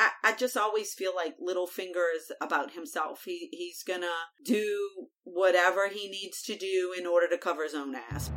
I, I just always feel like Littlefinger is about himself. He he's gonna do whatever he needs to do in order to cover his own ass.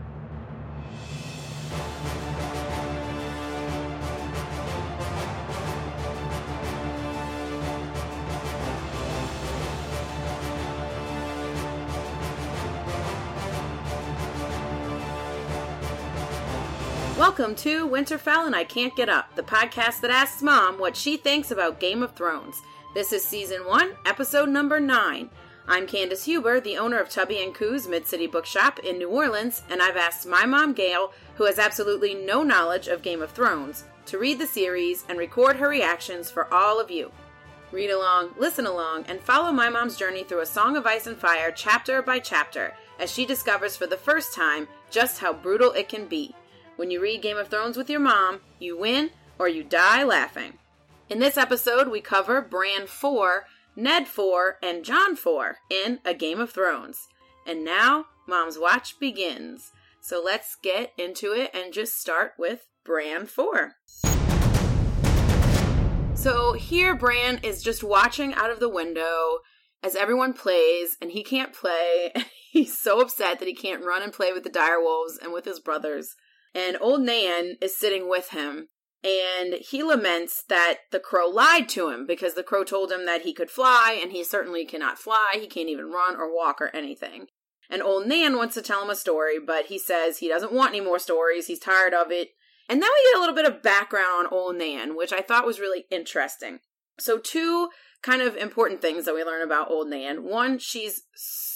Welcome to Winterfell and I Can't Get Up, the podcast that asks Mom what she thinks about Game of Thrones. This is season one, episode number nine. I'm Candice Huber, the owner of Tubby and Coo's Mid City Bookshop in New Orleans, and I've asked my mom, Gail, who has absolutely no knowledge of Game of Thrones, to read the series and record her reactions for all of you. Read along, listen along, and follow my mom's journey through A Song of Ice and Fire chapter by chapter as she discovers for the first time just how brutal it can be. When you read Game of Thrones with your mom, you win or you die laughing. In this episode, we cover Bran 4, Ned 4, and Jon 4 in A Game of Thrones. And now, Mom's Watch begins. So let's get into it and just start with Bran 4. So here, Bran is just watching out of the window as everyone plays, and he can't play. He's so upset that he can't run and play with the direwolves and with his brothers and old Nan is sitting with him. And he laments that the crow lied to him because the crow told him that he could fly, and he certainly cannot fly. He can't even run or walk or anything. And old Nan wants to tell him a story, but he says he doesn't want any more stories. He's tired of it. And then we get a little bit of background on old Nan, which I thought was really interesting. So, two kind of important things that we learn about old Nan. One, she's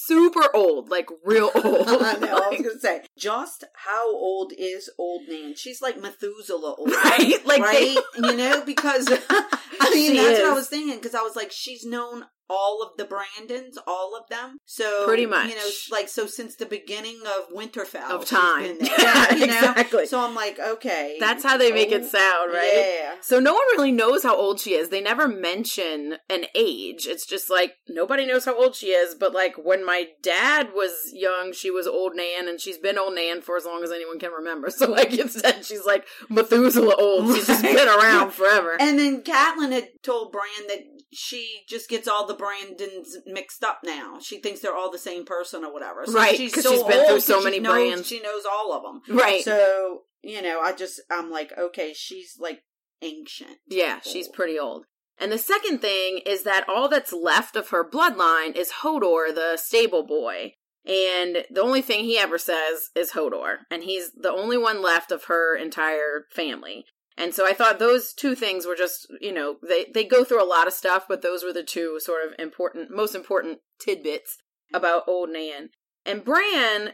super old, like real old. I know. I was gonna say, just how old is old Nan? She's like Methuselah old, right? Like right? They... you know, because I mean She that's is. what I was thinking. Because I was like, she's known all of the Brandons, all of them. So Pretty much. you know, like so since the beginning of Winterfell Of time. Yeah, you know? exactly. So I'm like, okay, That's how they make it Oh, sound, right? Yeah. So no one really knows how old she is. They never mention an age. It's just like nobody knows how old she is, but like when my dad was young, she was old Nan and she's been old Nan for as long as anyone can remember. So like instead she's like Methuselah old. She's just been around forever. And then Catelyn had told Bran that she just gets all the Brandons mixed up now. She thinks they're all the same person or whatever. So Right, she's 'cause so she's been old through so many knows, Brans. She knows all of them. right. So you know, I just I'm like, okay, she's like ancient. Yeah, she's pretty old. And the second thing is that all that's left of her bloodline is Hodor, the stable boy. And the only thing he ever says is Hodor. And he's the only one left of her entire family. And so I thought those two things were just, you know, they, they go through a lot of stuff, but those were the two sort of important, most important tidbits about Old Nan. And Bran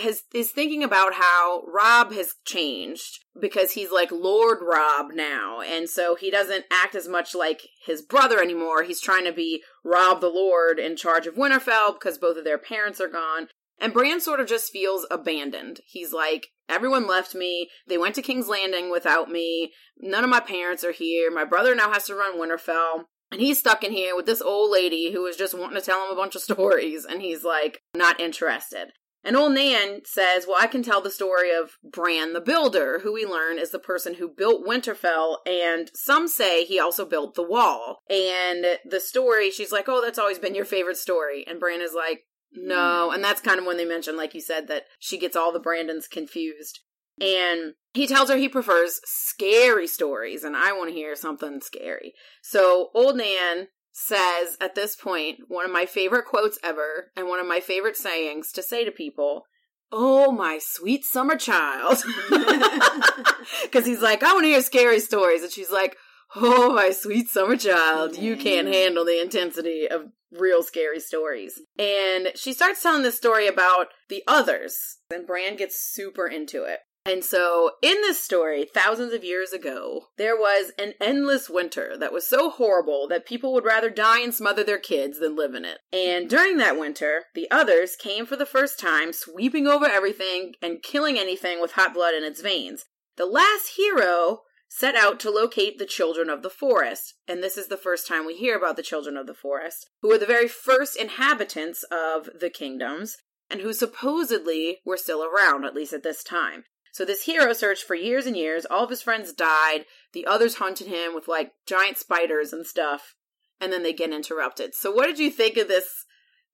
has is thinking about how Robb has changed because he's like Lord Robb now, and so he doesn't act as much like his brother anymore. He's trying to be Robb the Lord in charge of Winterfell because both of their parents are gone. And Bran sort of just feels abandoned. He's like, everyone left me. They went to King's Landing without me. None of my parents are here. My brother now has to run Winterfell. And he's stuck in here with this old lady who is just wanting to tell him a bunch of stories. And he's like, not interested. And old Nan says, Well, I can tell the story of Bran the Builder, who we learn is the person who built Winterfell, and some say he also built the wall. And the story, she's like, Oh, that's always been your favorite story. And Bran is like, No. And that's kind of when they mention, like you said, that she gets all the Brandons confused. And he tells her he prefers scary stories, and I want to hear something scary. So old Nan says at this point one of my favorite quotes ever and one of my favorite sayings to say to people oh my sweet summer child because he's like i want to hear scary stories and she's like oh my sweet summer child you can't mm. handle the intensity of real scary stories and she starts telling this story about the others and bran gets super into it and so, in this story, thousands of years ago, there was an endless winter that was so horrible that people would rather die and smother their kids than live in it. And during that winter, the others came for the first time, sweeping over everything and killing anything with hot blood in its veins. The last hero set out to locate the children of the forest, and this is the first time we hear about the children of the forest, who were the very first inhabitants of the kingdoms and who supposedly were still around, at least at this time. So this hero searched for years and years. All of his friends died. The others hunted him with like giant spiders and stuff. And then they get interrupted. So what did you think of this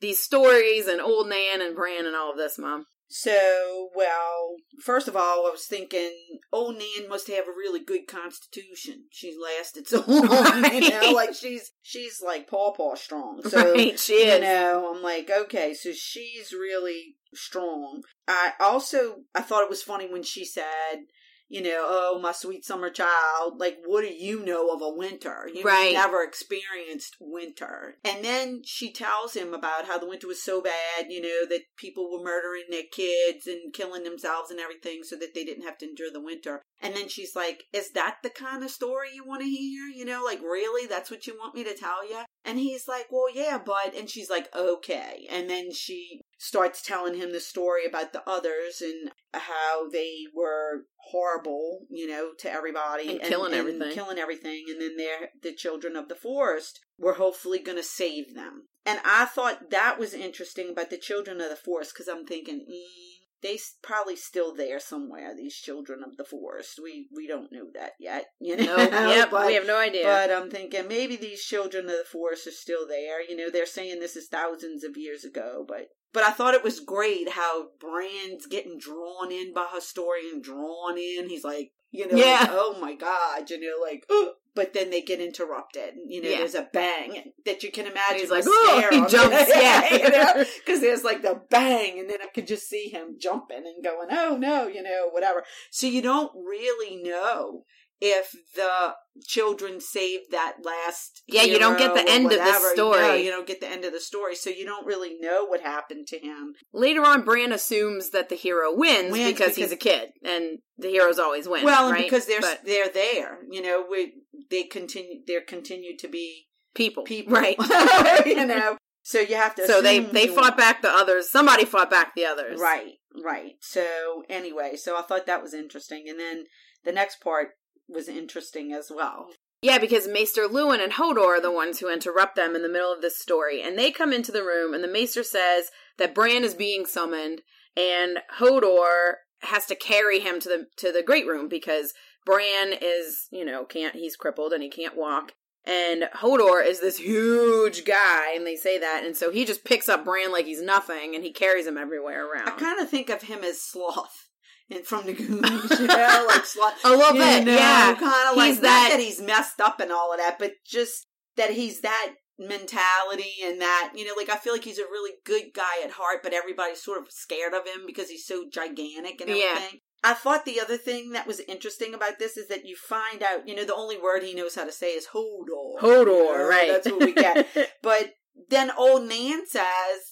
these stories and old Nan and Bran and all of this, Mom? So, well, first of all, I was thinking, old Nan must have a really good constitution. She's lasted so long, Right. you know, like she's she's like paw paw strong. So right, she you is. know, I'm like, okay, so she's really strong. I also I thought it was funny when she said, you know, oh my sweet summer child, like what do you know of a winter? You've Right. never experienced winter. And then she tells him about how the winter was so bad, you know, that people were murdering their kids and killing themselves and everything so that they didn't have to endure the winter. And then she's like, Is that the kind of story you want to hear? You know, like, really? That's what you want me to tell you? And he's like, Well, yeah, but. And she's like, Okay. And then she starts telling him the story about the others and how they were horrible, you know, to everybody And killing everything. killing everything. And then they're the children of the forest were hopefully going to save them. And I thought that was interesting about the children of the forest because I'm thinking, mm, they probably still there somewhere. These children of the forest. We we don't know that yet. You know. No, yep, But- we have no idea. but I'm thinking maybe these children of the forest are still there. You know, they're saying this is thousands of years ago, but but I thought it was great how Bran's getting drawn in by her story and drawn in. He's like, you know, Yeah. like, oh my god, you know, like, but then they get interrupted. You know, Yeah. there's a bang that you can imagine. He's like, "Oh," he jumps, yeah. because there's like the bang, and then I could just see him jumping and going, oh no, you know, whatever. So you don't really know if the children saved that last Yeah, you don't get the end of the story. No, you don't get the end of the story so you don't really know what happened to him Later on, Bran assumes that the hero wins, Wins because, he's a kid, and the heroes always win. well right? because they're But they're there you know we they continue they're continue to be people, people right? you know so you have to so they they fought won. back the others. Somebody fought back the others, right right so anyway so i thought that was interesting and then the next part was interesting as well Yeah, because Maester Luwin and Hodor are the ones who interrupt them in the middle of this story. And they come into the room, and the Maester says that Bran is being summoned, and Hodor has to carry him to the to the great room because Bran is, you know, can't he's crippled and he can't walk. And Hodor is this huge guy, and they say that, and so he just picks up Bran like he's nothing, and he carries him everywhere around. i kind of think of him as sloth and from the goons you know like a little bit, know, yeah. kind of like not that- that he's messed up and all of that, but just that he's that mentality and that you know, like I feel like he's a really good guy at heart, but everybody's sort of scared of him because he's so gigantic and Yeah. everything. I thought the other thing that was interesting about this is that you find out, you know, the only word he knows how to say is Hodor. Hodor, You know, right? That's what we get. But then old Nan says,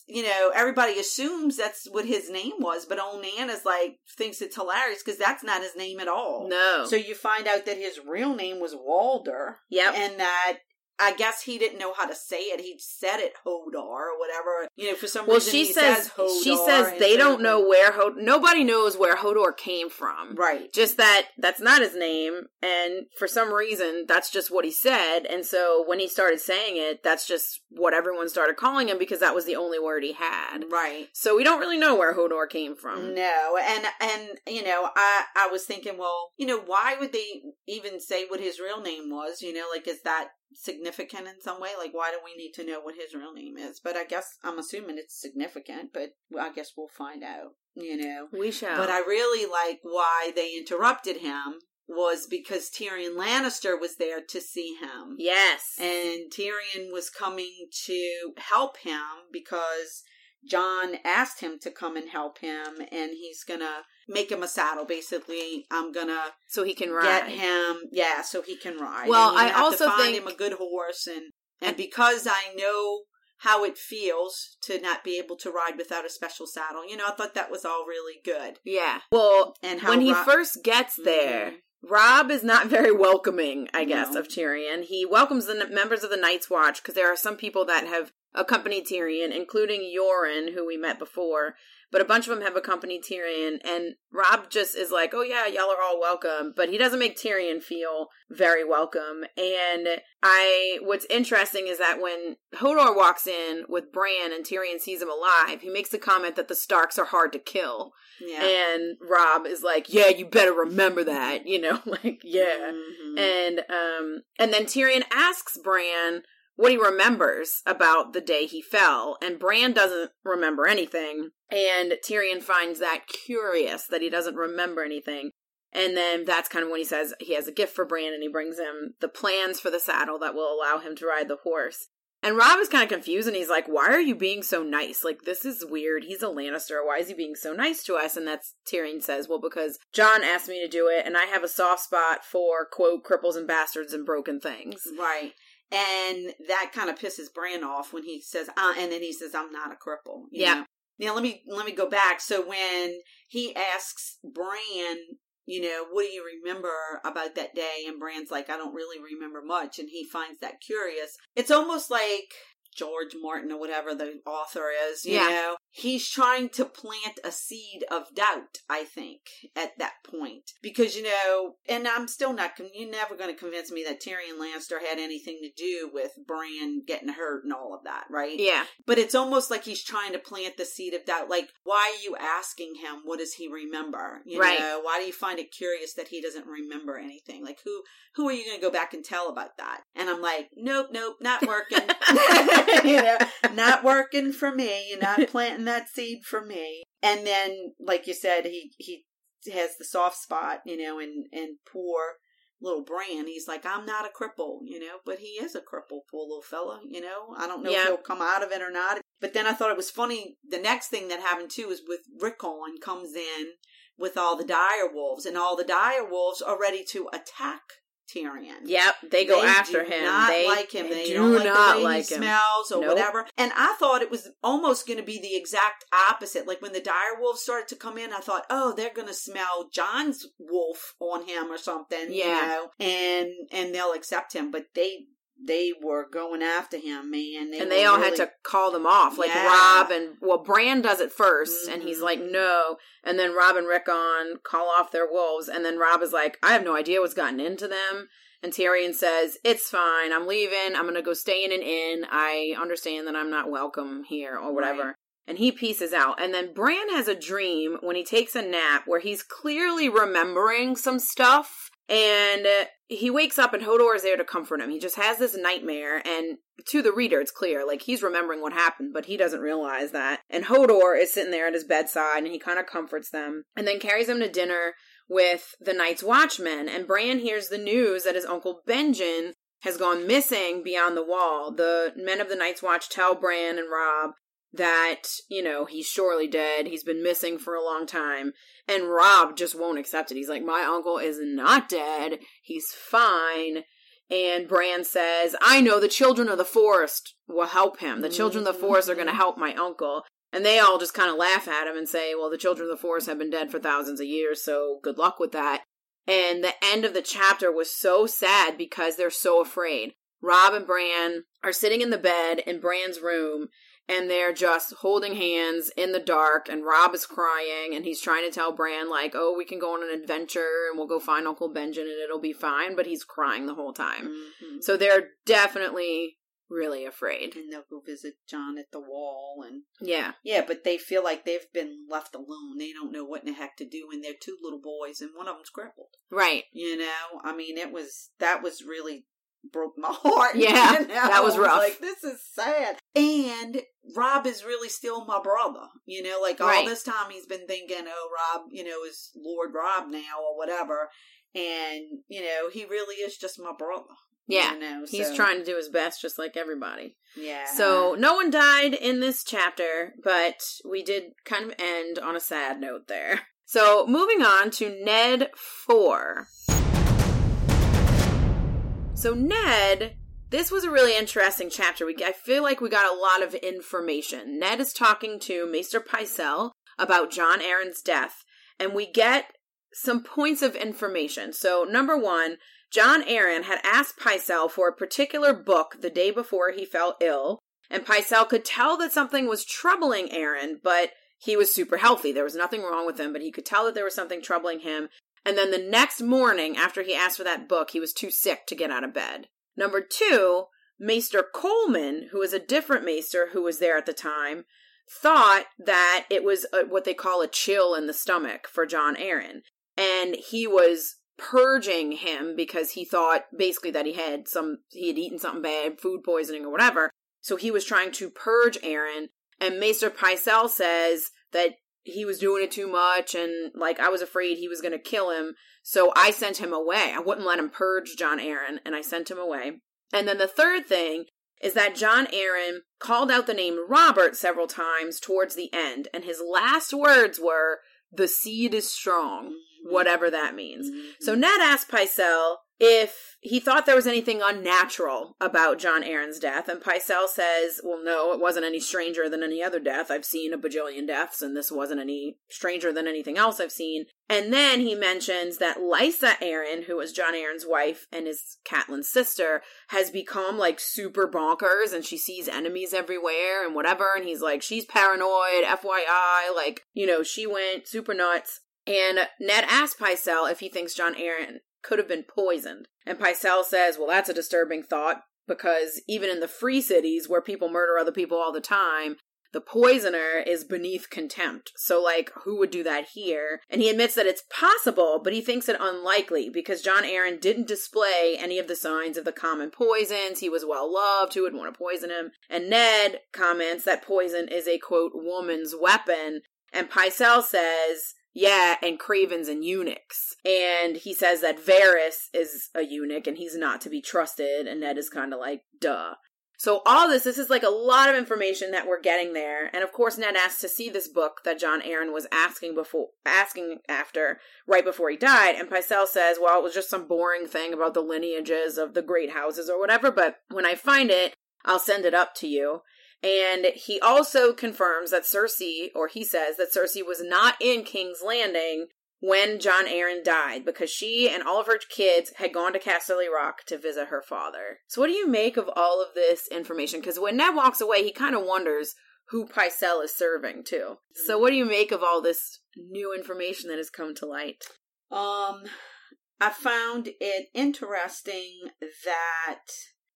you know, everybody assumes that's what his name was, but old Nan is like, thinks it's hilarious because that's not his name at all. no. So you find out that his real name was Walder. Yep. And that I guess he didn't know how to say it. He said it Hodor or whatever. You know, for some Well, reason she he says, Hodor she says they don't know where Hod- nobody knows where Hodor came from. Right. Just that that's not his name, and for some reason that's just what he said. And so when he started saying it, that's just what everyone started calling him because that was the only word he had. Right. So we don't really know where Hodor came from. No, and and you know, I I was thinking, well, you know, why would they even say what his real name was? You know, like is that significant in some way? Like, why do we need to know what his real name is? But I guess I'm assuming it's significant. But I guess we'll find out. You know, We shall. but I really like why they interrupted him was because Tyrion Lannister was there to see him. yes. And Tyrion was coming to help him because Jon asked him to come and help him, and he's gonna make him a saddle. Basically, I'm gonna so he can ride. get him, yeah, so he can ride. Well, I also find think- him a good horse, and and because I know how it feels to not be able to ride without a special saddle, you know, I thought that was all really good. Yeah. Well, And how when he first gets there, Mhm. Robb is not very welcoming, I guess, No. of Tyrion. He welcomes the n- members of the Night's Watch because there are some people that have accompanied Tyrion, including Yoren, who we met before. but a bunch of them have accompanied Tyrion, and Robb just is like, "Oh yeah, y'all are all welcome," but he doesn't make Tyrion feel very welcome. And I, what's interesting is that when Hodor walks in with Bran and Tyrion sees him alive, he makes the comment that the Starks are hard to kill, Yeah. and Robb is like, "Yeah, you better remember that," you know, like yeah. Mhm. And um and then Tyrion asks Bran what he remembers about the day he fell, and Bran doesn't remember anything. And Tyrion finds that curious that he doesn't remember anything. And then that's kind of when he says he has a gift for Bran and he brings him the plans for the saddle that will allow him to ride the horse. And Robb is kind of confused and he's like, Why are you being so nice? Like, this is weird. He's a Lannister. Why is he being so nice to us? And that's Tyrion says, Well, because Jon asked me to do it and I have a soft spot for, quote, cripples and bastards and broken things. Right. And that kind of pisses Bran off when he says, uh, and then he says, I'm not a cripple. you Yeah. know? Now let me let me go back. So when he asks Bran, you know, what do you remember about that day? And Bran's like, I don't really remember much, and he finds that curious. It's almost like George Martin or whatever the author is, you Yeah. know, he's trying to plant a seed of doubt, I think, at that point. Because, you know, and I'm still not, you're never going to convince me that Tyrion Lannister had anything to do with Bran getting hurt and all of that, right? Yeah. But it's almost like he's trying to plant the seed of doubt. Like, why are you asking him? What does he remember? You Right. know, why do you find it curious that he doesn't remember anything? Like, who who are you going to go back and tell about that? And I'm like, nope, nope, not working. you know, not working for me. You're not planting that seed for me. And then, like you said, he he has the soft spot, you know, and and poor little Bran. He's like, I'm not a cripple, you know, but he is a cripple, poor little fella, you know. I don't know Yeah. if he'll come out of it or not. But then I thought it was funny. The next thing that happened too is with Rickon comes in with all the dire wolves, and all the dire wolves are ready to attack Tyrion. Yep. They go after him. They after do him. Not they like him. They do don't like not the way like he him. smells or Nope. whatever. And I thought it was almost going to be the exact opposite. Like when the dire wolves started to come in, I thought, oh, they're going to smell Jon's wolf on him or something. Yeah. You know, and and they'll accept him. But they they were going after him, man. and they all really- had to call them off. Like Yeah. Robb and well, Bran does it 1st and he's like, mm-hmm. no. And then Robb and Rickon call off their wolves, and then Robb is like, I have no idea what's gotten into them. And Tyrion says, It's fine. I'm leaving. I'm gonna go stay in an inn. I understand that I'm not welcome here or whatever. Right. And he pieces out. And then Bran has a dream when he takes a nap where he's clearly remembering some stuff. And uh, he wakes up and Hodor is there to comfort him. He just has this nightmare. And to the reader, it's clear. Like he's remembering what happened, but he doesn't realize that. And Hodor is sitting there at his bedside and he kind of comforts them and then carries them to dinner with the Night's Watchmen. And Bran hears the news that his uncle Benjen has gone missing beyond the wall. The men of the Night's Watch tell Bran and Robb that, you know, he's surely dead. He's been missing for a long time. And Robb just won't accept it. He's like, My uncle is not dead. He's fine. And Bran says, I know the children of the forest will help him. The children of the forest are going to mm-hmm. help my uncle. And they all just kind of laugh at him and say, Well, the children of the forest have been dead for thousands of years, so good luck with that. And the end of the chapter was so sad because they're so afraid. Robb and Bran are sitting in the bed in Bran's room and they're just holding hands in the dark and Robb is crying and he's trying to tell Bran like, "Oh, we can go on an adventure and we'll go find Uncle benjamin and it'll be fine," but he's crying the whole time. Mhm. So they're definitely really afraid. and they'll go visit Jon at the wall and Yeah. Yeah, but they feel like they've been left alone. They don't know what in the heck to do, and they're two little boys, and one of them's crippled. Right. You know, I mean, it was that was really broke my heart. Yeah, you know? that was rough. like this is sad. And Robb is really still my brother. You know, like all Right. this time he's been thinking, oh, Robb, you know, is Lord Robb now or whatever. And you know, he really is just my brother. Yeah. you know, He's so- trying to do his best just like everybody. Yeah. So no one died in this chapter, but we did kind of end on a sad note there. So moving on to Ned 4. So Ned, this was a really interesting chapter. We I feel like we got a lot of information. Ned is talking to Maester Pycelle about Jon Arryn's death, and we get some points of information. So number one, Jon Arryn had asked Pycelle for a particular book the day before he fell ill, and Pycelle could tell that something was troubling Arryn, but he was super healthy. There was nothing wrong with him, but he could tell that there was something troubling him. And then the next morning, after he asked for that book, he was too sick to get out of bed. Number two, Maester Colemon, who was a different maester who was there at the time, thought that it was a, what they call a chill in the stomach for Jon Arryn. And he was purging him because he thought basically that he had some, he had eaten something bad, food poisoning or whatever. So he was trying to purge Arryn. And Maester Pycelle says that he was doing it too much and like I was afraid he was going to kill him. So I sent him away. I wouldn't let him purge Jon Arryn and I sent him away. And then the third thing is that Jon Arryn called out the name Robert several times towards the end and his last words were the seed is strong, mm-hmm. whatever that means. Mm-hmm. So Ned asked Pycelle if he thought there was anything unnatural about Jon Arryn's death, and Pycelle says, Well, no, it wasn't any stranger than any other death. I've seen a bajillion deaths, and this wasn't any stranger than anything else I've seen. And then he mentions that Lysa Arryn, who was Jon Arryn's wife and is Catelyn's sister, has become like super bonkers and she sees enemies everywhere and whatever. And he's like, She's paranoid, FYI. Like, you know, she went super nuts. And Ned asked Pycelle if he thinks Jon Arryn could have been poisoned. And Pycelle says, well, that's a disturbing thought because even in the free cities where people murder other people all the time, the poisoner is beneath contempt. So, like, who would do that here? And he admits that it's possible, but he thinks it unlikely because Jon Arryn didn't display any of the signs of the common poisons. He was well loved. Who would want to poison him? And Ned comments that poison is a quote, woman's weapon. And Pycelle says yeah, and cravens and eunuchs. And he says that Varys is a eunuch and he's not to be trusted, and Ned is kind of like, duh. So all this, this is like a lot of information that we're getting there. And of course, Ned asks to see this book that Jon Arryn was asking before, asking after, right before he died. And Pycelle says, well, it was just some boring thing about the lineages of the great houses or whatever. But when I find it, I'll send it up to you. And he also confirms that Cersei, or he says that Cersei was not in King's Landing when Jon Arryn died because she and all of her kids had gone to Casterly Rock to visit her father. So, what do you make of all of this information? Because when Ned walks away, he kind of wonders who Pycelle is serving to. So, what do you make of all this new information that has come to light? Um, I found it interesting that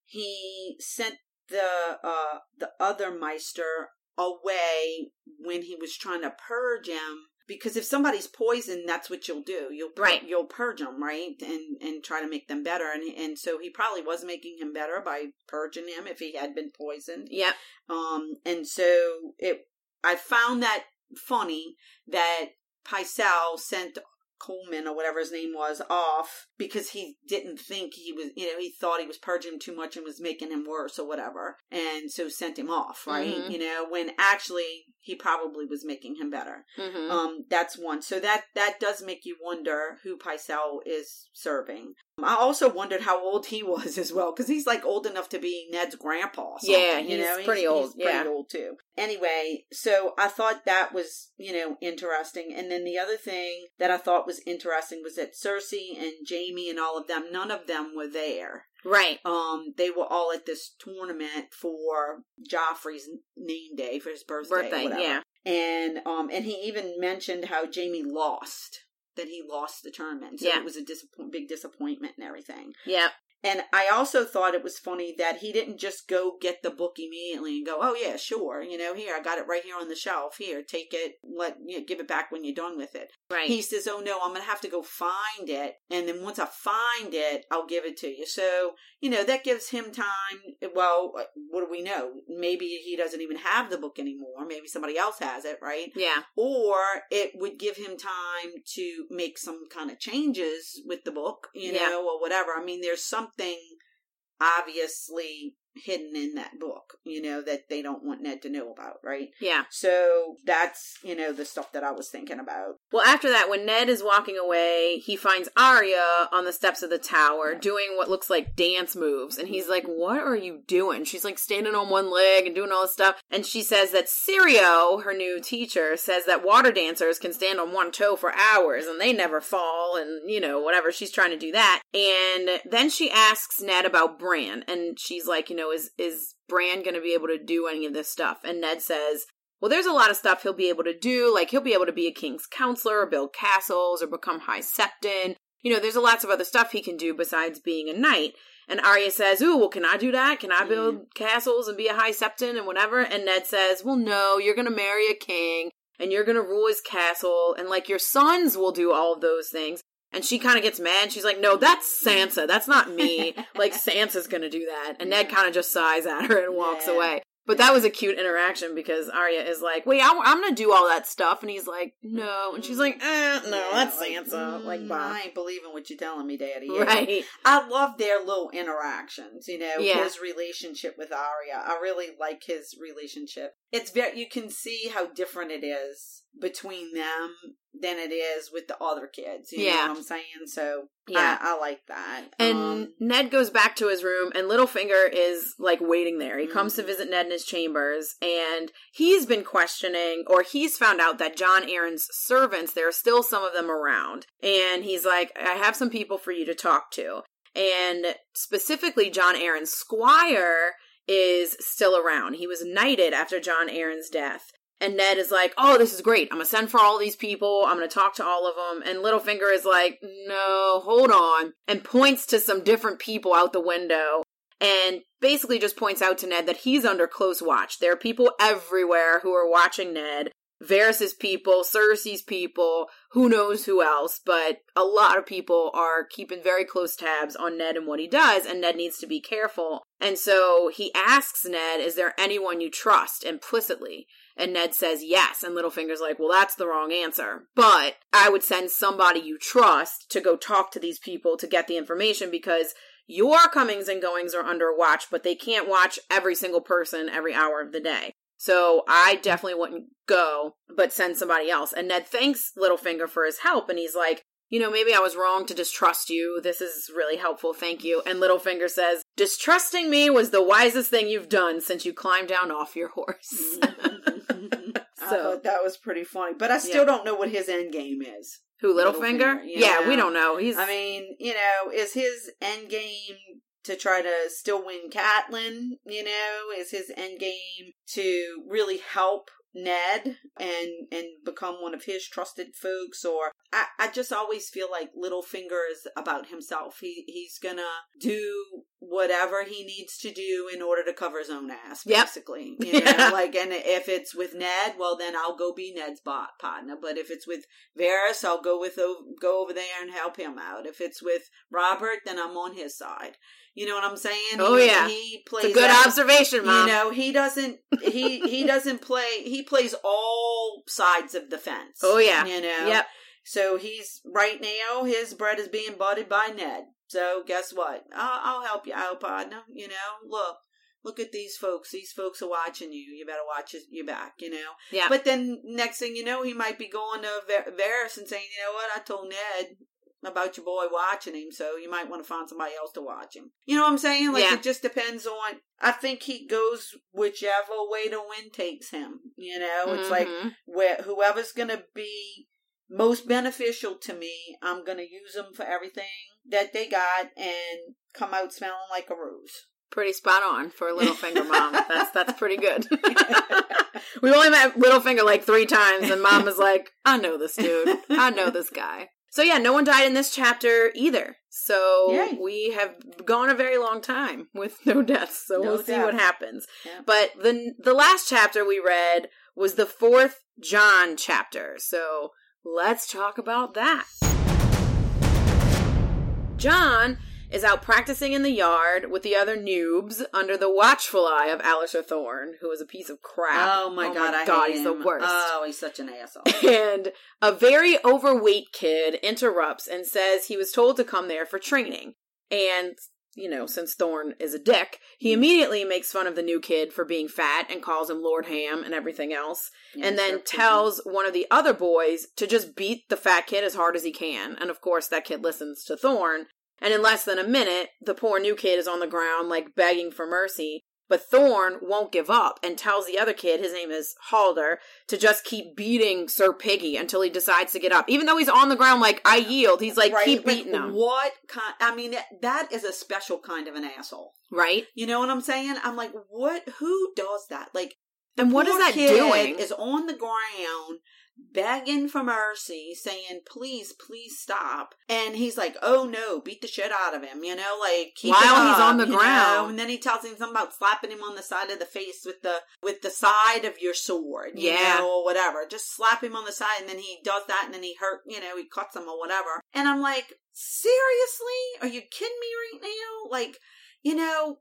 he sent the uh the other Maester away when he was trying to purge him because if somebody's poisoned that's what you'll do. You'll right. you'll purge them right? And and try to make them better. And and so he probably was making him better by purging him if he had been poisoned. Yeah um and so it i found that funny that Pycelle sent Colemon or whatever his name was off because he didn't think he was, you know, he thought he was purging him too much and was making him worse or whatever. And so sent him off, right? Mm-hmm. You know, when actually he probably was making him better. Mm-hmm. Um, that's one. So that, that does make you wonder who Pycelle is serving. I also wondered how old he was as well because he's like old enough to be Ned's grandpa. Yeah, he's you know, pretty he's, old. He's pretty yeah. old too. Anyway, so I thought that was you know interesting, and then the other thing that I thought was interesting was that Cersei and Jaime and all of them, none of them were there. Right. Um, they were all at this tournament for Joffrey's name day for his birthday. Birthday, yeah. And um, and he even mentioned how Jaime lost that he lost the tournament. So yeah. it was a disappoint, big disappointment and everything. Yeah. And I also thought it was funny that he didn't just go get the book immediately and go, "Oh yeah, sure, you know, here I got it right here on the shelf. Here, take it. Let you know, give it back when you're done with it." Right. He says, "Oh no, I'm gonna have to go find it, and then once I find it, I'll give it to you." So you know that gives him time. Well, uh, what do we know? Maybe he doesn't even have the book anymore. Maybe somebody else has it, right? Yeah. Or it would give him time to make some kind of changes with the book, you yeah. know, or whatever. I mean, there's some something obviously hidden in that book, you know, that they don't want Ned to know about, right? Yeah. So that's, you know, the stuff that I was thinking about. Well, after that, when Ned is walking away, he finds Arya on the steps of the tower yeah. doing what looks like dance moves. And he's like, What are you doing? She's like standing on one leg and doing all this stuff. And she says that Syrio, her new teacher, says that water dancers can stand on one toe for hours and they never fall and, you know, whatever. She's trying to do that. And then she asks Ned about Bran. And she's like, you know, know, is is Bran going to be able to do any of this stuff? And Ned says, Well, there's a lot of stuff he'll be able to do. Like he'll be able to be a king's counselor or build castles or become high septon. You know, there's lots of other stuff he can do besides being a knight. And Arya says, Ooh, well, can I do that? Can I build mm. castles and be a high septon and whatever? And Ned says, Well, no, you're going to marry a king and you're going to rule his castle and like your sons will do all of those things. And she kind of gets mad. She's like, No, that's Sansa. That's not me. like, Sansa's going to do that. And Ned kind of just sighs at her and walks yeah. away. But that was a cute interaction because Arya is like, "Wait, I'm, I'm gonna do all that stuff," and he's like, "No," and she's like, eh, "No, yeah, that's like, Sansa." like, bye. I ain't believing what you're telling me, Daddy. Yeah. Right? I love their little interactions. You know, yeah. his relationship with Arya. I really like his relationship. It's very you can see how different it is between them than it is with the other kids. You yeah. know what I'm saying? So yeah, I, I like that. And um, Ned goes back to his room, and Littlefinger is like waiting there. He mm-hmm. comes to mm-hmm. visit Ned in his chambers, and he's been questioning, or he's found out that Jon Arryn's servants, there are still some of them around. And he's like, I have some people for you to talk to. And specifically, Jon Arryn's squire is still around. He was knighted after Jon Arryn's death. And Ned is like, "Oh, this is great. I'm gonna send for all these people. I'm gonna talk to all of them." And Littlefinger is like, "No, hold on," and points to some different people out the window, and basically just points out to Ned that he's under close watch. There are people everywhere who are watching Ned. Varys's people, Cersei's people, who knows who else, but a lot of people are keeping very close tabs on Ned and what he does, and Ned needs to be careful. And so he asks Ned, Is there anyone you trust implicitly? And Ned says yes. And Littlefinger's like, well, that's the wrong answer. But I would send somebody you trust to go talk to these people to get the information because your comings and goings are under watch, but they can't watch every single person every hour of the day. So I definitely wouldn't go, but send somebody else. And Ned thanks Littlefinger for his help. And he's like, you know, maybe I was wrong to distrust you. This is really helpful. Thank you. And Littlefinger says, distrusting me was the wisest thing you've done since you climbed down off your horse. Mm-hmm. so that was pretty funny, but I still yeah. don't know what his end game is. Who Littlefinger? Littlefinger yeah, we don't know. He's. I mean, you know, is his end game to try to still win Catelyn? You know, is his end game to really help Ned and and become one of his trusted folks or I, I just always feel like Littlefinger is about himself. He he's gonna do whatever he needs to do in order to cover his own ass, basically. Yep. You know, yeah. like and if it's with Ned, well then I'll go be Ned's bot partner. But if it's with Varys, I'll go with go over there and help him out. If it's with Robert, then I'm on his side. You know what I'm saying? Oh he, yeah, he plays. It's a good that, observation, mom. You know, he doesn't. He he doesn't play. He plays all sides of the fence. Oh yeah. You know. Yep. So he's right now. His bread is being buttered by Ned. So guess what? I'll, I'll help you out, partner. You know, look, look at these folks. These folks are watching you. You better watch your back, you know? Yeah. But then next thing you know, he might be going to Varys and saying, you know what, I told Ned about your boy watching him, so you might want to find somebody else to watch him. You know what I'm saying? Like yeah. it just depends on. I think he goes whichever way the wind takes him. You know, it's mm-hmm. like where whoever's gonna be most beneficial to me, I'm gonna use them for everything that they got and come out smelling like a rose. Pretty spot on for a Littlefinger mom. that's that's pretty good. we only met Littlefinger like three times, and mom was like, "I know this dude. I know this guy." So yeah, no one died in this chapter either. So Yay. we have gone a very long time with no deaths. So no we'll see what happens. Yeah. But the the last chapter we read was the fourth Jon chapter. So let's talk about that. Jon is out practicing in the yard with the other noobs under the watchful eye of Alliser Thorne, who is a piece of crap. Oh my oh god, my god, he's him. the worst. Oh, he's such an asshole. And a very overweight kid interrupts and says he was told to come there for training. And you know, since Thorne is a dick, he mm. immediately makes fun of the new kid for being fat and calls him Lord Ham and everything else. Yeah, and then tells one of the other boys to just beat the fat kid as hard as he can. And of course, that kid listens to Thorne and in less than a minute, the poor new kid is on the ground, like begging for mercy. But Thorne won't give up and tells the other kid, his name is Halder, to just keep beating Sir Piggy until he decides to get up. Even though he's on the ground, like, I yield. He's like, right, keep beating him. What kind? I mean, that is a special kind of an asshole. Right? You know what I'm saying? I'm like, what? Who does that? Like, And what is that kid doing? Is on the ground begging for mercy, saying, "Please, please stop." And he's like, "Oh no, beat the shit out of him," you know, like keep While he's on the you know? ground. And then he tells him something about slapping him on the side of the face with the with the side of your sword, you Yeah. know, or whatever. Just slap him on the side, and then he does that, and then he hurt, you know, he cuts him or whatever. And I'm like, seriously, are you kidding me right now? Like, you know.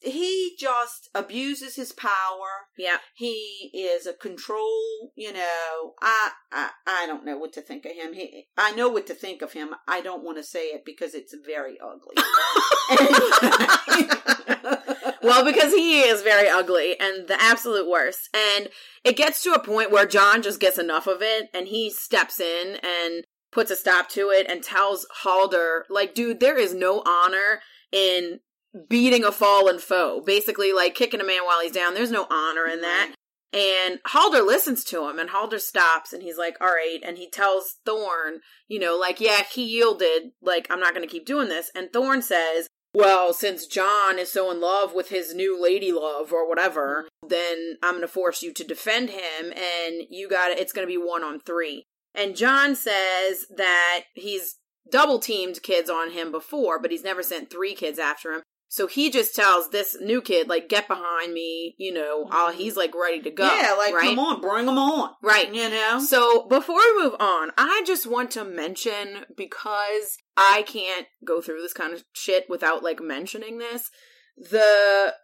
He just abuses his power Yeah. he is a control you know I, I i don't know what to think of him he i know what to think of him i don't want to say it because it's very ugly well, because he is very ugly and the absolute worst. And it gets to a point where Jon just gets enough of it and he steps in and puts a stop to it and tells Halder, like, dude, there is no honor in beating a fallen foe. Basically, like kicking a man while he's down. There's no honor in that. And Halder listens to him and Halder stops and he's like, all right. And he tells Thorne, you know, like, yeah, he yielded. Like, I'm not going to keep doing this. And Thorne says, well, since Jon is so in love with his new lady love or whatever, mm-hmm. then I'm going to force you to defend him and you got it. It's going to be one on three. And Jon says that he's double teamed kids on him before, but he's never sent three kids after him. So he just tells this new kid, like, get behind me, you know, mm-hmm. I'll, he's like ready to go. yeah like right? come on bring him on Right. you know So before we move on, I just want to mention because I can't go through this kind of shit without like mentioning this. The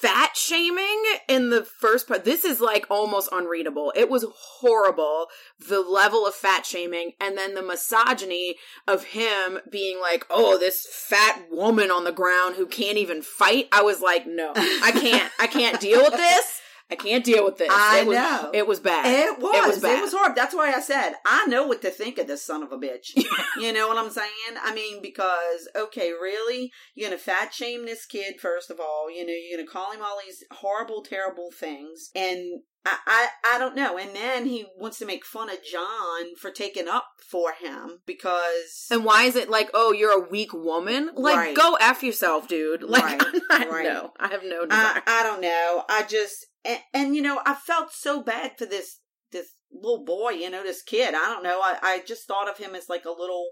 fat shaming in the first part, this is like almost unreadable. It was horrible, the level of fat shaming, and then the misogyny of him being like, oh, this fat woman on the ground who can't even fight. I was like, no, I can't, I can't deal with this. I can't deal with this. I it was, know. It was bad. It was. It was bad. horrible. That's why I said I know what to think of this son of a bitch. you know what I'm saying? I mean, because okay, really, you're gonna fat shame this kid first of all. You know, you're gonna call him all these horrible, terrible things, and I, I, I don't know. And then he wants to make fun of Jon for taking up for him because And why is it like, oh, you're a weak woman? Like, Right. go f yourself, dude. Like, Right, not, right. no, I have no I. I don't know. I just and, and you know I felt so bad for this this little boy. You know this kid. I don't know. I I just thought of him as like a little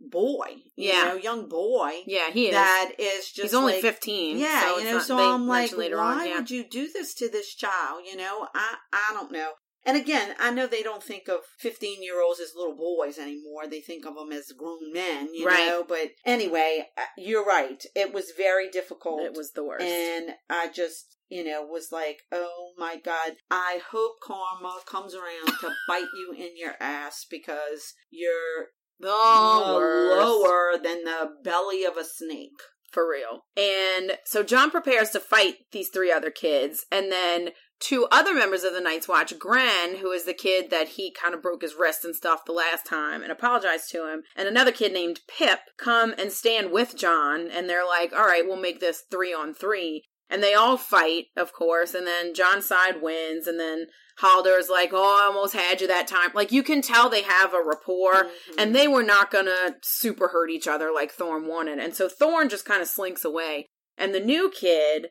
boy. You Yeah. know, young boy. yeah, he is. That is just He's only like- 15. Yeah, so you know. not- So I'm like, later why on, yeah. would you do this to this child? You know, I I don't know. And again, I know they don't think of 15 year olds as little boys anymore. They think of them as grown men, you Right. know. But anyway, uh, you're right. It was very difficult. It was the worst. And I just, you know, was like, oh my God, I hope karma comes around to bite you in your ass because you're the lower than the belly of a snake. For real. And so Jon prepares to fight these three other kids, and then two other members of the Night's Watch, Grenn, who is the kid that he kind of broke his wrist and stuff the last time and apologized to him, and another kid named Pip come and stand with Jon, and they're like, all right, we'll make this three on three. And they all fight, of course, and then Jon's side wins, and then Halder's like, oh, I almost had you that time. Like, you can tell they have a rapport, Mhm. and they were not gonna super hurt each other like Thorne wanted. And so Thorne just kind of slinks away. And the new kid,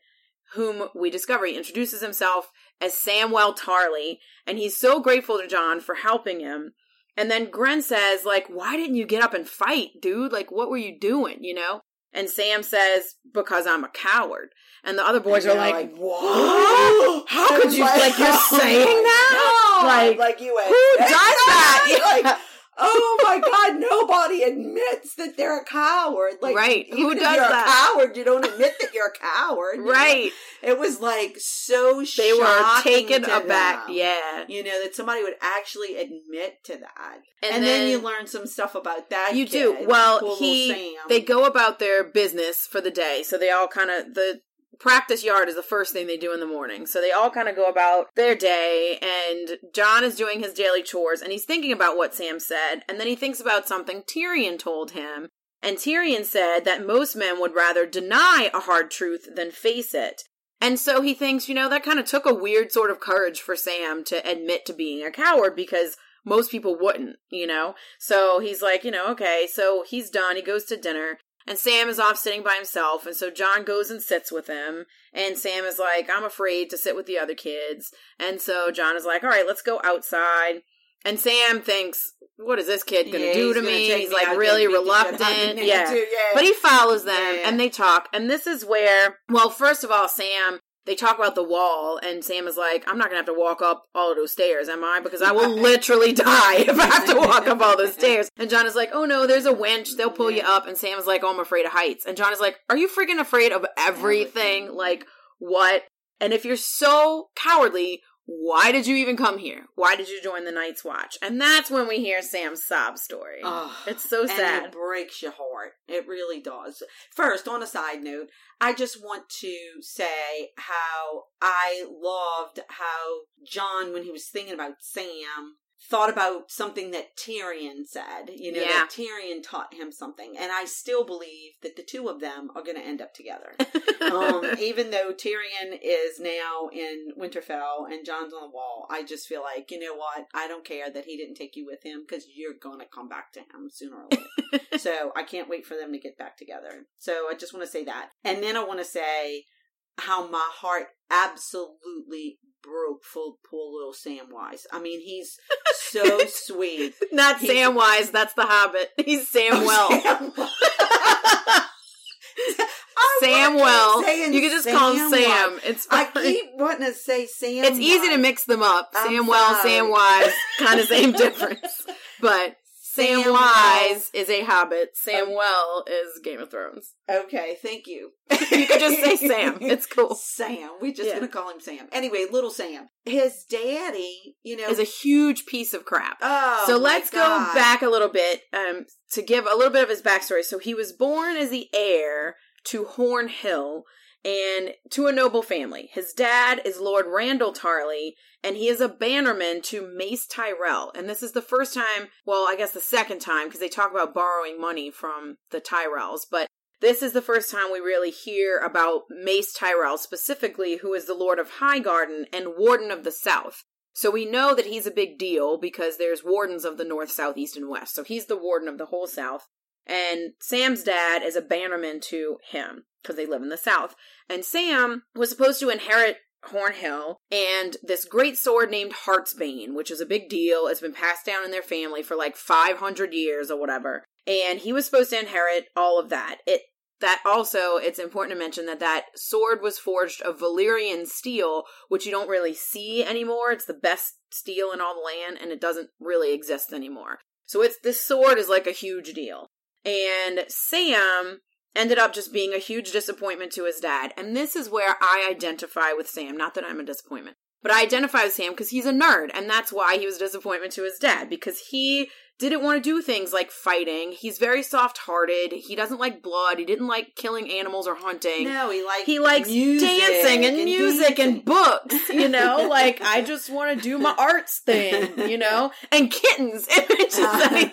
whom we discover, he introduces himself as Samwell Tarly, and he's so grateful to Jon for helping him. And then Grenn says, like, why didn't you get up and fight, dude? Like, what were you doing, you know? And Sam says, because I'm a coward. And the other boys are like, like, what? How could you, like, like, you're saying that? God, Like, like you who does that? like, oh my god, nobody admits that they're a coward. Like, Right. Who does you're that? A coward, you don't admit that you're a coward. you know? right. It was like so. They were taken aback. them, Yeah. You know that somebody would actually admit to that, And and, then, then- you learn some stuff about that. You kid, do. Well, little he they go about their business for the day. So they all kind of the practice yard is the first thing they do in the morning. So they all kind of go about their day and Jon is doing his daily chores and he's thinking about what Sam said and then he thinks about something Tyrion told him. And Tyrion said that most men would rather deny a hard truth than face it. And so he thinks, you know, that kind of took a weird sort of courage for Sam to admit to being a coward because most people wouldn't, you know? So he's like, you know, okay, so he's done. He goes to dinner. And Sam is off sitting by himself. And so Jon goes and sits with him. And Sam is like, I'm afraid to sit with the other kids. And so Jon is like, all right, let's go outside. And Sam thinks, what is this kid going to Yeah, do to me? He's me like really there and beat the shit out of reluctant. Yeah. yeah. But he follows them Yeah. and they talk. And this is where, well, first of all, Sam, they talk about the wall, and Sam is like, I'm not going to have to walk up all of those stairs, am I? Because I will literally die if I have to walk up all those stairs. And Jon is like, Oh no, there's a winch. They'll pull you up. And Sam is like, Oh, I'm afraid of heights. And Jon is like, Are you freaking afraid of everything? Everything. Like, what? And if you're so cowardly, why did you even come here? Why did you join the Night's Watch? And that's when we hear Sam's sob story. Ugh. it's so and sad. it breaks your heart. It really does. First, on a side note, I just want to say how I loved how Jon, when he was thinking about Sam, thought about something that Tyrion said. You know, Yeah. that Tyrion taught him something. And I still believe that the two of them are going to end up together. um, even though Tyrion is now in Winterfell and Jon's on the wall, I just feel like, you know what? I don't care that he didn't take you with him because you're going to come back to him sooner or later. so I can't wait for them to get back together. So I just want to say that. And then I want to say how my heart absolutely broke for poor little Samwise. I mean, he's so sweet. Not He- Sam Wise, that's the Hobbit. He's Sam Well. Sam Well. You can just call him Sam. It's I keep wanting to say Sam. It's easy to mix them up. I'm Sam sorry. Sam kind of same difference. But Sam, Sam Wise is a Hobbit. Sam Well is Game of Thrones. Okay, thank you. You could just say Sam. It's cool. Sam. We're just Yeah. gonna call him Sam. Anyway, little Sam. His daddy, you know, Is a huge piece of crap. oh, so let's God. go back a little bit um, to give a little bit of his backstory. So he was born as the heir to Horn Hill and to a noble family. His dad is Lord Randyll Tarly, and he is a bannerman to Mace Tyrell. And this is the first time, well, I guess the second time, because they talk about borrowing money from the Tyrells, but this is the first time we really hear about Mace Tyrell specifically, who is the Lord of Highgarden and Warden of the South. So we know that he's a big deal because there's wardens of the north, south, east, and west. So he's the warden of the whole south. And Sam's dad is a bannerman to him because they live in the south. And Sam was supposed to inherit Horn Hill and this great sword named Heartsbane, which is a big deal. It's been passed down in their family for like 500 years or whatever. And he was supposed to inherit all of that. It that also it's important to mention that that sword was forged of Valyrian steel, which you don't really see anymore. It's the best steel in all the land, and it doesn't really exist anymore. So it's this sword is like a huge deal. And Sam ended up just being a huge disappointment to his dad. And this is where I identify with Sam. Not that I'm a disappointment, but I identify with Sam because he's a nerd. And that's why he was a disappointment to his dad because he didn't want to do things like fighting. He's very soft hearted. He doesn't like blood. He didn't like killing animals or hunting. No, he likes He likes music dancing and, music dancing. and books, you know? like, I just want to do my arts thing, you know? And kittens. It's just that he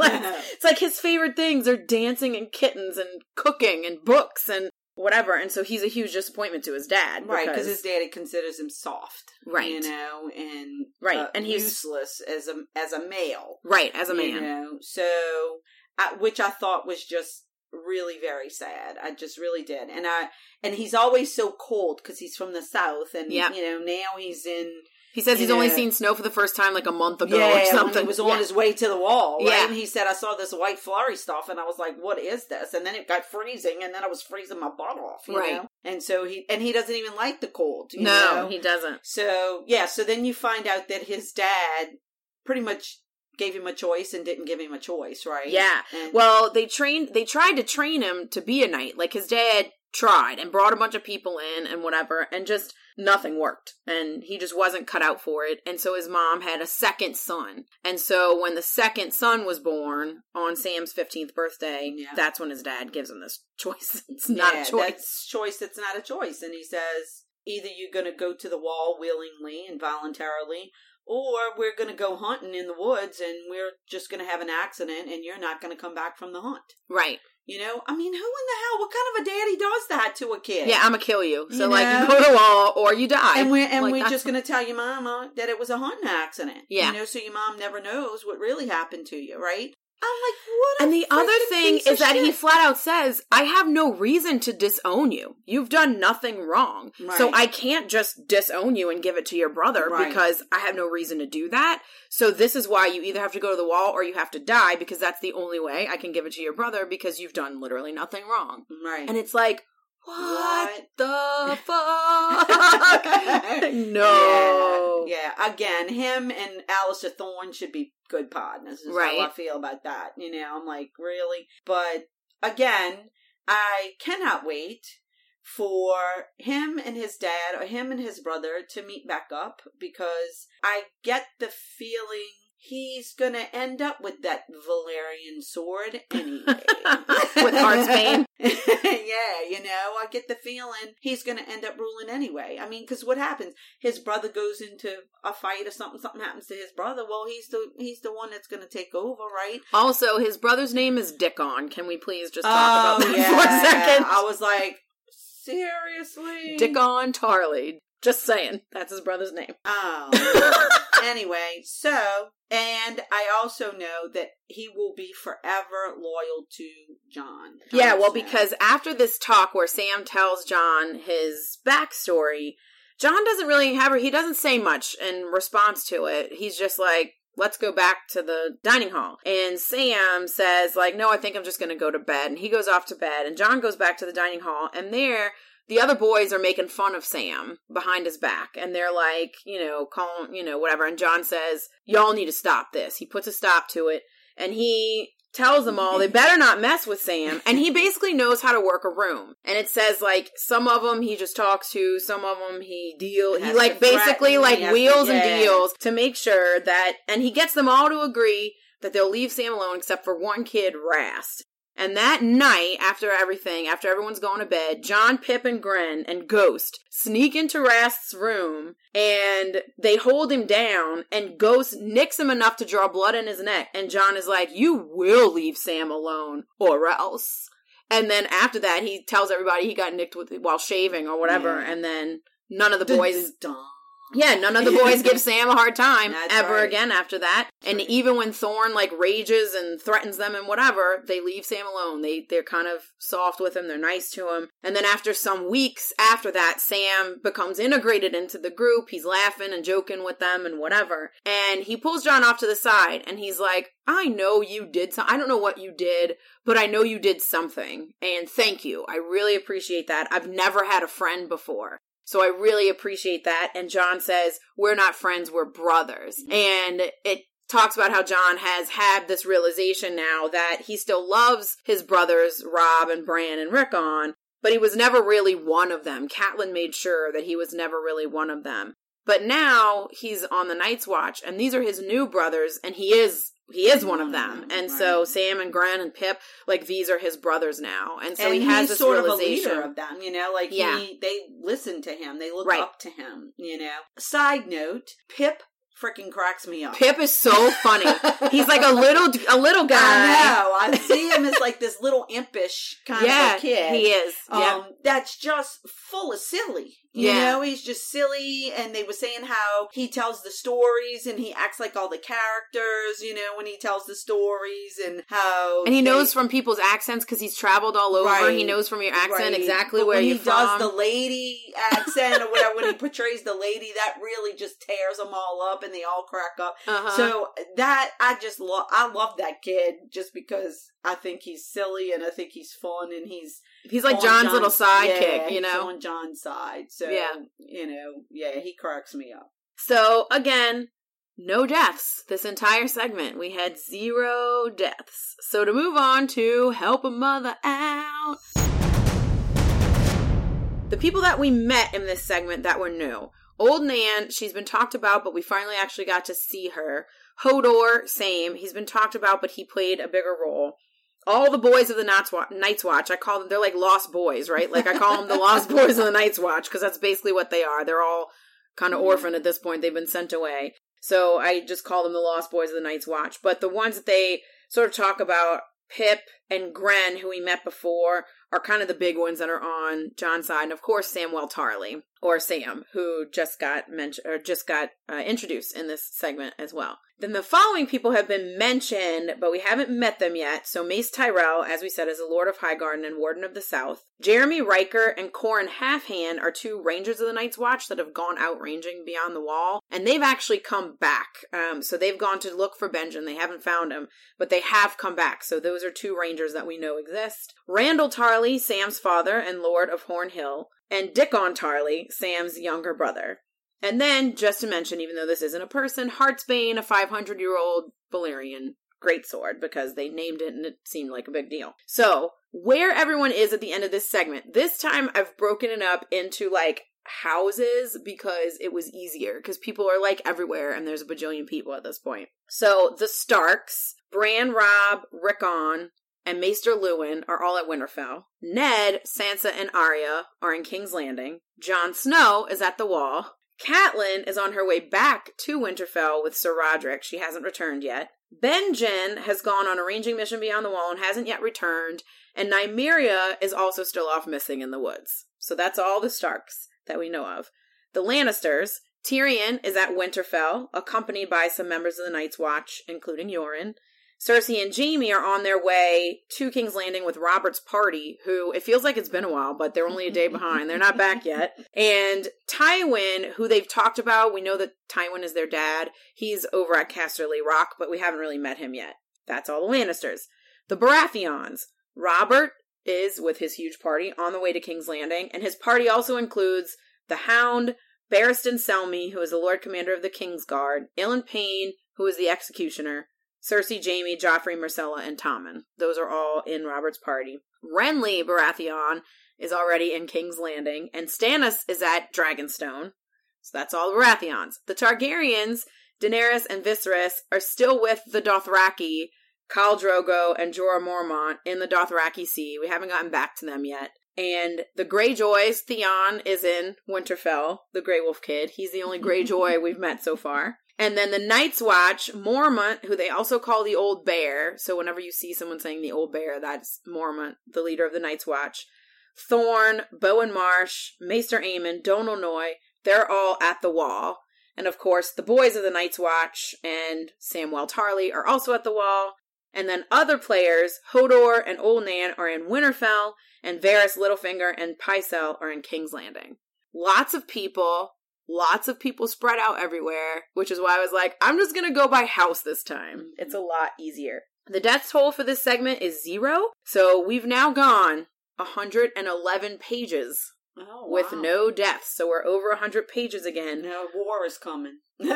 it's like his favorite things are dancing and kittens and cooking and books and whatever. And so he's a huge disappointment to his dad. right because his daddy considers him soft, Right. You know, and Right, uh, and he's- useless as a as a male, Right, as a man, You know, so uh, which I thought was just really very sad. I just really did, and I and he's always so cold because he's from the south, and Yeah. you know now he's in He says he's only seen snow for the first time like a month ago yeah, or something. he was on Yeah. his way to the wall, right? Yeah. And he said, "I saw this white flurry stuff," and I was like, "What is this?" And then it got freezing, and then I was freezing my butt off, you Right. know. And so he and he doesn't even like the cold, you no, know? he doesn't. So yeah, so then you find out that his dad pretty much gave him a choice and didn't give him a choice, right? Yeah. And, Well, they trained they tried to train him to be a knight. Like his dad tried and brought a bunch of people in and whatever and just nothing worked. And he just wasn't cut out for it. And so his mom had a second son. And so when the second son was born on Sam's 15th birthday, Yeah. that's when his dad gives him this choice. It's not yeah, a choice. That's choice. That's not a choice. And he says either you're going to go to the wall willingly and voluntarily, or we're going to go hunting in the woods and we're just going to have an accident and you're not going to come back from the hunt. Right. You know, I mean, who in the hell? What kind of a daddy does that to a kid? Yeah, I'm gonna kill you. So You like you go to wall or you die. and we're and Like, we're just going to tell your mama that it was a hunting accident. Yeah. you know, so your mom never knows what really happened to you, right? I'm like, what? And the other thing is that he flat out says, I have no reason to disown you. You've done nothing wrong. So I can't just disown you and give it to your brother Right. because I have no reason to do that. So this is why you either have to go to the wall or you have to die because that's the only way I can give it to your brother because you've done literally nothing wrong. right. And it's like, what, What? the fuck? no. Yeah, yeah. Again, him and Alliser Thorne should be good partners. Is Right. how I feel about that. You know, I'm like, really? But again, I cannot wait for him and his dad or him and his brother to meet back up because I get the feeling he's gonna end up with that Valyrian sword anyway. With heart's Heartsbane? yeah, you know, I get the feeling he's gonna end up ruling anyway. I mean, because what happens? His brother goes into a fight or something. Something happens to his brother. Well, he's the he's the one that's gonna take over, right? Also, his brother's name is Dickon. Can we please just talk oh, about Oh, that for a second? I was like, seriously, Dickon Tarly. Just saying. That's his brother's name. Oh. anyway, so and I also know that he will be forever loyal to Jon. Yeah, well, Snow. because after this talk where Sam tells Jon his backstory, Jon doesn't really have, he doesn't say much in response to it. He's just like, let's go back to the dining hall. And Sam says, like, no, I think I'm just going to go to bed. And he goes off to bed. And Jon goes back to the dining hall. And there, the other boys are making fun of Sam behind his back. And they're like, you know, calling, you know, whatever. And Jon says, y'all need to stop this. He puts a stop to it. And he tells them all they better not mess with Sam. And he basically knows how to work a room. And it says like some of them he just talks to, some of them he deal. He like basically like to- wheels and deals to make sure that, and he gets them all to agree that they'll leave Sam alone except for one kid, Rast. And that night, after everything, after everyone's going to bed, Jon, Pip, and Grenn and Ghost sneak into Rast's room and they hold him down and Ghost nicks him enough to draw blood in his neck. And Jon is like, you will leave Sam alone or else. And then after that, he tells everybody he got nicked with while shaving or whatever. Yeah. And then none of the boys Dun, yeah, none of the boys give Sam a hard time That's ever right. again after that. And right. even when Thorne like rages and threatens them and whatever, they leave Sam alone. They they're kind of soft with him, they're nice to him. And then after some weeks after that, Sam becomes integrated into the group. He's laughing and joking with them and whatever. And he pulls Jon off to the side and he's like, "I know you did some I don't know what you did, but I know you did something. And thank you. I really appreciate that. I've never had a friend before." So I really appreciate that. And Jon says, We're not friends, we're brothers. Mm-hmm. And it talks about how Jon has had this realization now that he still loves his brothers, Robb and Bran and Rickon, but he was never really one of them. Catelyn made sure that he was never really one of them. But now he's on the Night's Watch, and these are his new brothers, and he is he is one of them. And so Sam and Grenn and Pip, like these are his brothers now. And so and he has this sort of a realization. leader of them, you know, like Yeah. he they listen to him, they look Right. up to him, you know. Side note, Pip freaking cracks me up. Pip is so funny. He's like a little a little guy. I know. I see him as like this little impish kind yeah, of kid. he is. Um, yeah. that's just full of silly. You Yeah. know, he's just silly. And they were saying how he tells the stories and he acts like all the characters, you know, when he tells the stories and how. And he they- knows from people's accents because he's traveled all over. Right. He knows from your accent Right. exactly But where you're he from. does the lady accent or whatever, when he portrays the lady, that really just tears them all up and they all crack up. uh-huh. So that I just love. I love that kid just because I think he's silly and I think he's fun and he's he's like on Jon's, little yeah, sidekick, you he's know. on Jon's side. So Yeah. you know, yeah, he cracks me up. So again, no deaths this entire segment. We had zero deaths. So to move on to help a mother out. The people that we met in this segment that were new. Old Nan, she's been talked about, but we finally actually got to see her. Hodor, same. He's been talked about, but he played a bigger role. All the boys of the Night's Watch, Night's Watch I call them, they're like lost boys, right? Like I call them the lost boys of the Night's Watch because that's basically what they are. They're all kind of orphaned at this point. They've been sent away. So I just call them the Lost Boys of the Night's Watch. But the ones that they sort of talk about, Pip and Grenn, who we met before, are kind of the big ones that are on Jon's side. And of course, Samwell Tarly, or Sam, who just got mentioned, or just got uh, introduced in this segment as well. Then the following people have been mentioned, but we haven't met them yet. So Mace Tyrell, as we said, is a Lord of Highgarden and Warden of the South. Jaremy Rykker and Qhorin Halfhand are two Rangers of the Night's Watch that have gone out ranging beyond the wall, and they've actually come back. Um, so they've gone to look for Benjen. They haven't found him, but they have come back. So those are two Rangers that we know exist. Randyll Tarly, Sam's father and Lord of Horn Hill, and Dickon Tarly, Sam's younger brother. And then, just to mention, even though this isn't a person, Heartsbane, a 500 year old Valyrian greatsword, because they named it and it seemed like a big deal. So, where everyone is at the end of this segment, this time I've broken it up into like houses because it was easier because people are like everywhere and there's a bajillion people at this point. So, the Starks, Bran, Robb, Rickon, and Maester Luwin are all at Winterfell. Ned, Sansa, and Arya are in King's Landing. Jon Snow is at the Wall. Catelyn is on her way back to Winterfell with Sir Roderick. She hasn't returned yet. Benjen has gone on a ranging mission beyond the wall and hasn't yet returned. And Nymeria is also still off missing in the woods. So that's all the Starks that we know of. The Lannisters, Tyrion is at Winterfell, accompanied by some members of the Night's Watch, including Yoren. Cersei and Jaime are on their way to King's Landing with Robert's party, who it feels like it's been a while, but they're only a day behind. They're not back yet. And Tywin, who they've talked about, we know that Tywin is their dad. He's over at Casterly Rock, but we haven't really met him yet. That's all the Lannisters. The Baratheons. Robert is with his huge party on the way to King's Landing, and his party also includes the Hound, Barristan Selmy, who is the Lord Commander of the King's Guard, Ilyn Payne, who is the Executioner, Cersei, Jaime, Joffrey, Myrcella, and Tommen. Those are all in Robert's party. Renly Baratheon is already in King's Landing, and Stannis is at Dragonstone. So that's all the Baratheons. The Targaryens, Daenerys and Viserys, are still with the Dothraki, Khal Drogo, and Jorah Mormont in the Dothraki Sea. We haven't gotten back to them yet. And the Greyjoys, Theon is in Winterfell, the Grey Wolf Kid. He's the only Greyjoy we've met so far. And then the Night's Watch, Mormont, who they also call the Old Bear. So whenever you see someone saying the Old Bear, that's Mormont, the leader of the Night's Watch. Thorne, Bowen Marsh, Maester Aemon, Donal Noye, they're all at the wall. And of course, the boys of the Night's Watch and Samwell Tarly are also at the wall. And then other players, Hodor and Old Nan, are in Winterfell, and Varys, Littlefinger, and Pycelle are in King's Landing. Lots of people lots of people spread out everywhere, which is why I was like, I'm just gonna go by house this time. Mm-hmm. It's a lot easier. The death toll for this segment is zero, so we've now gone 111 pages oh, with no deaths. So we're over 100 pages again. No, war is coming. we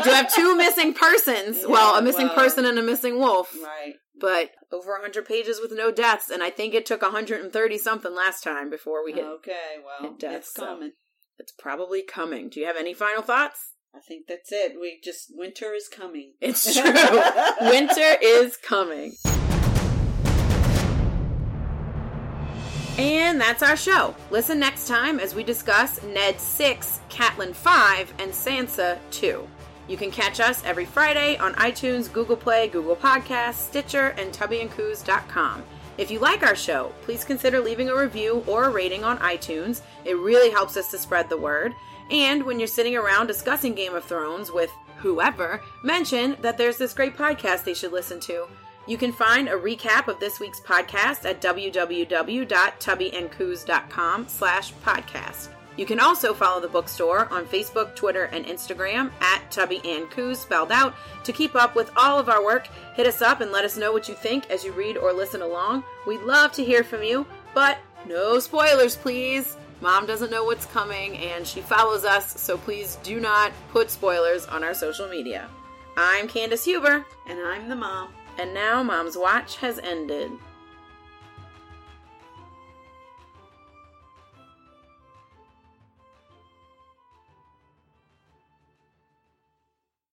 do have two missing persons. Yeah, well, a missing well, person and a missing wolf. Right. But over 100 pages with no deaths, and I think it took 130 something last time before we hit. Okay, well, hit deaths, it's coming. So. It's probably coming. Do you have any final thoughts? I think that's it. We just winter is coming. It's true. winter is coming. And that's our show. Listen next time as we discuss Ned 6, Catelyn 5, and Sansa 2. You can catch us every Friday on iTunes, Google Play, Google Podcasts, Stitcher, and tubbyandcoos.com. If you like our show, please consider leaving a review or a rating on iTunes. It really helps us to spread the word. And when you're sitting around discussing Game of Thrones with whoever, mention that there's this great podcast they should listen to. You can find a recap of this week's podcast at www.tubbyandcoos.com slash podcast. You can also follow the bookstore on Facebook, Twitter, and Instagram at Tubby and Coos spelled out to keep up with all of our work. Hit us up and let us know what you think as you read or listen along. We'd love to hear from you, but no spoilers, please. Mom doesn't know what's coming and she follows us, so please do not put spoilers on our social media. I'm Candice Huber. And I'm the mom. And now Mom's Watch has ended.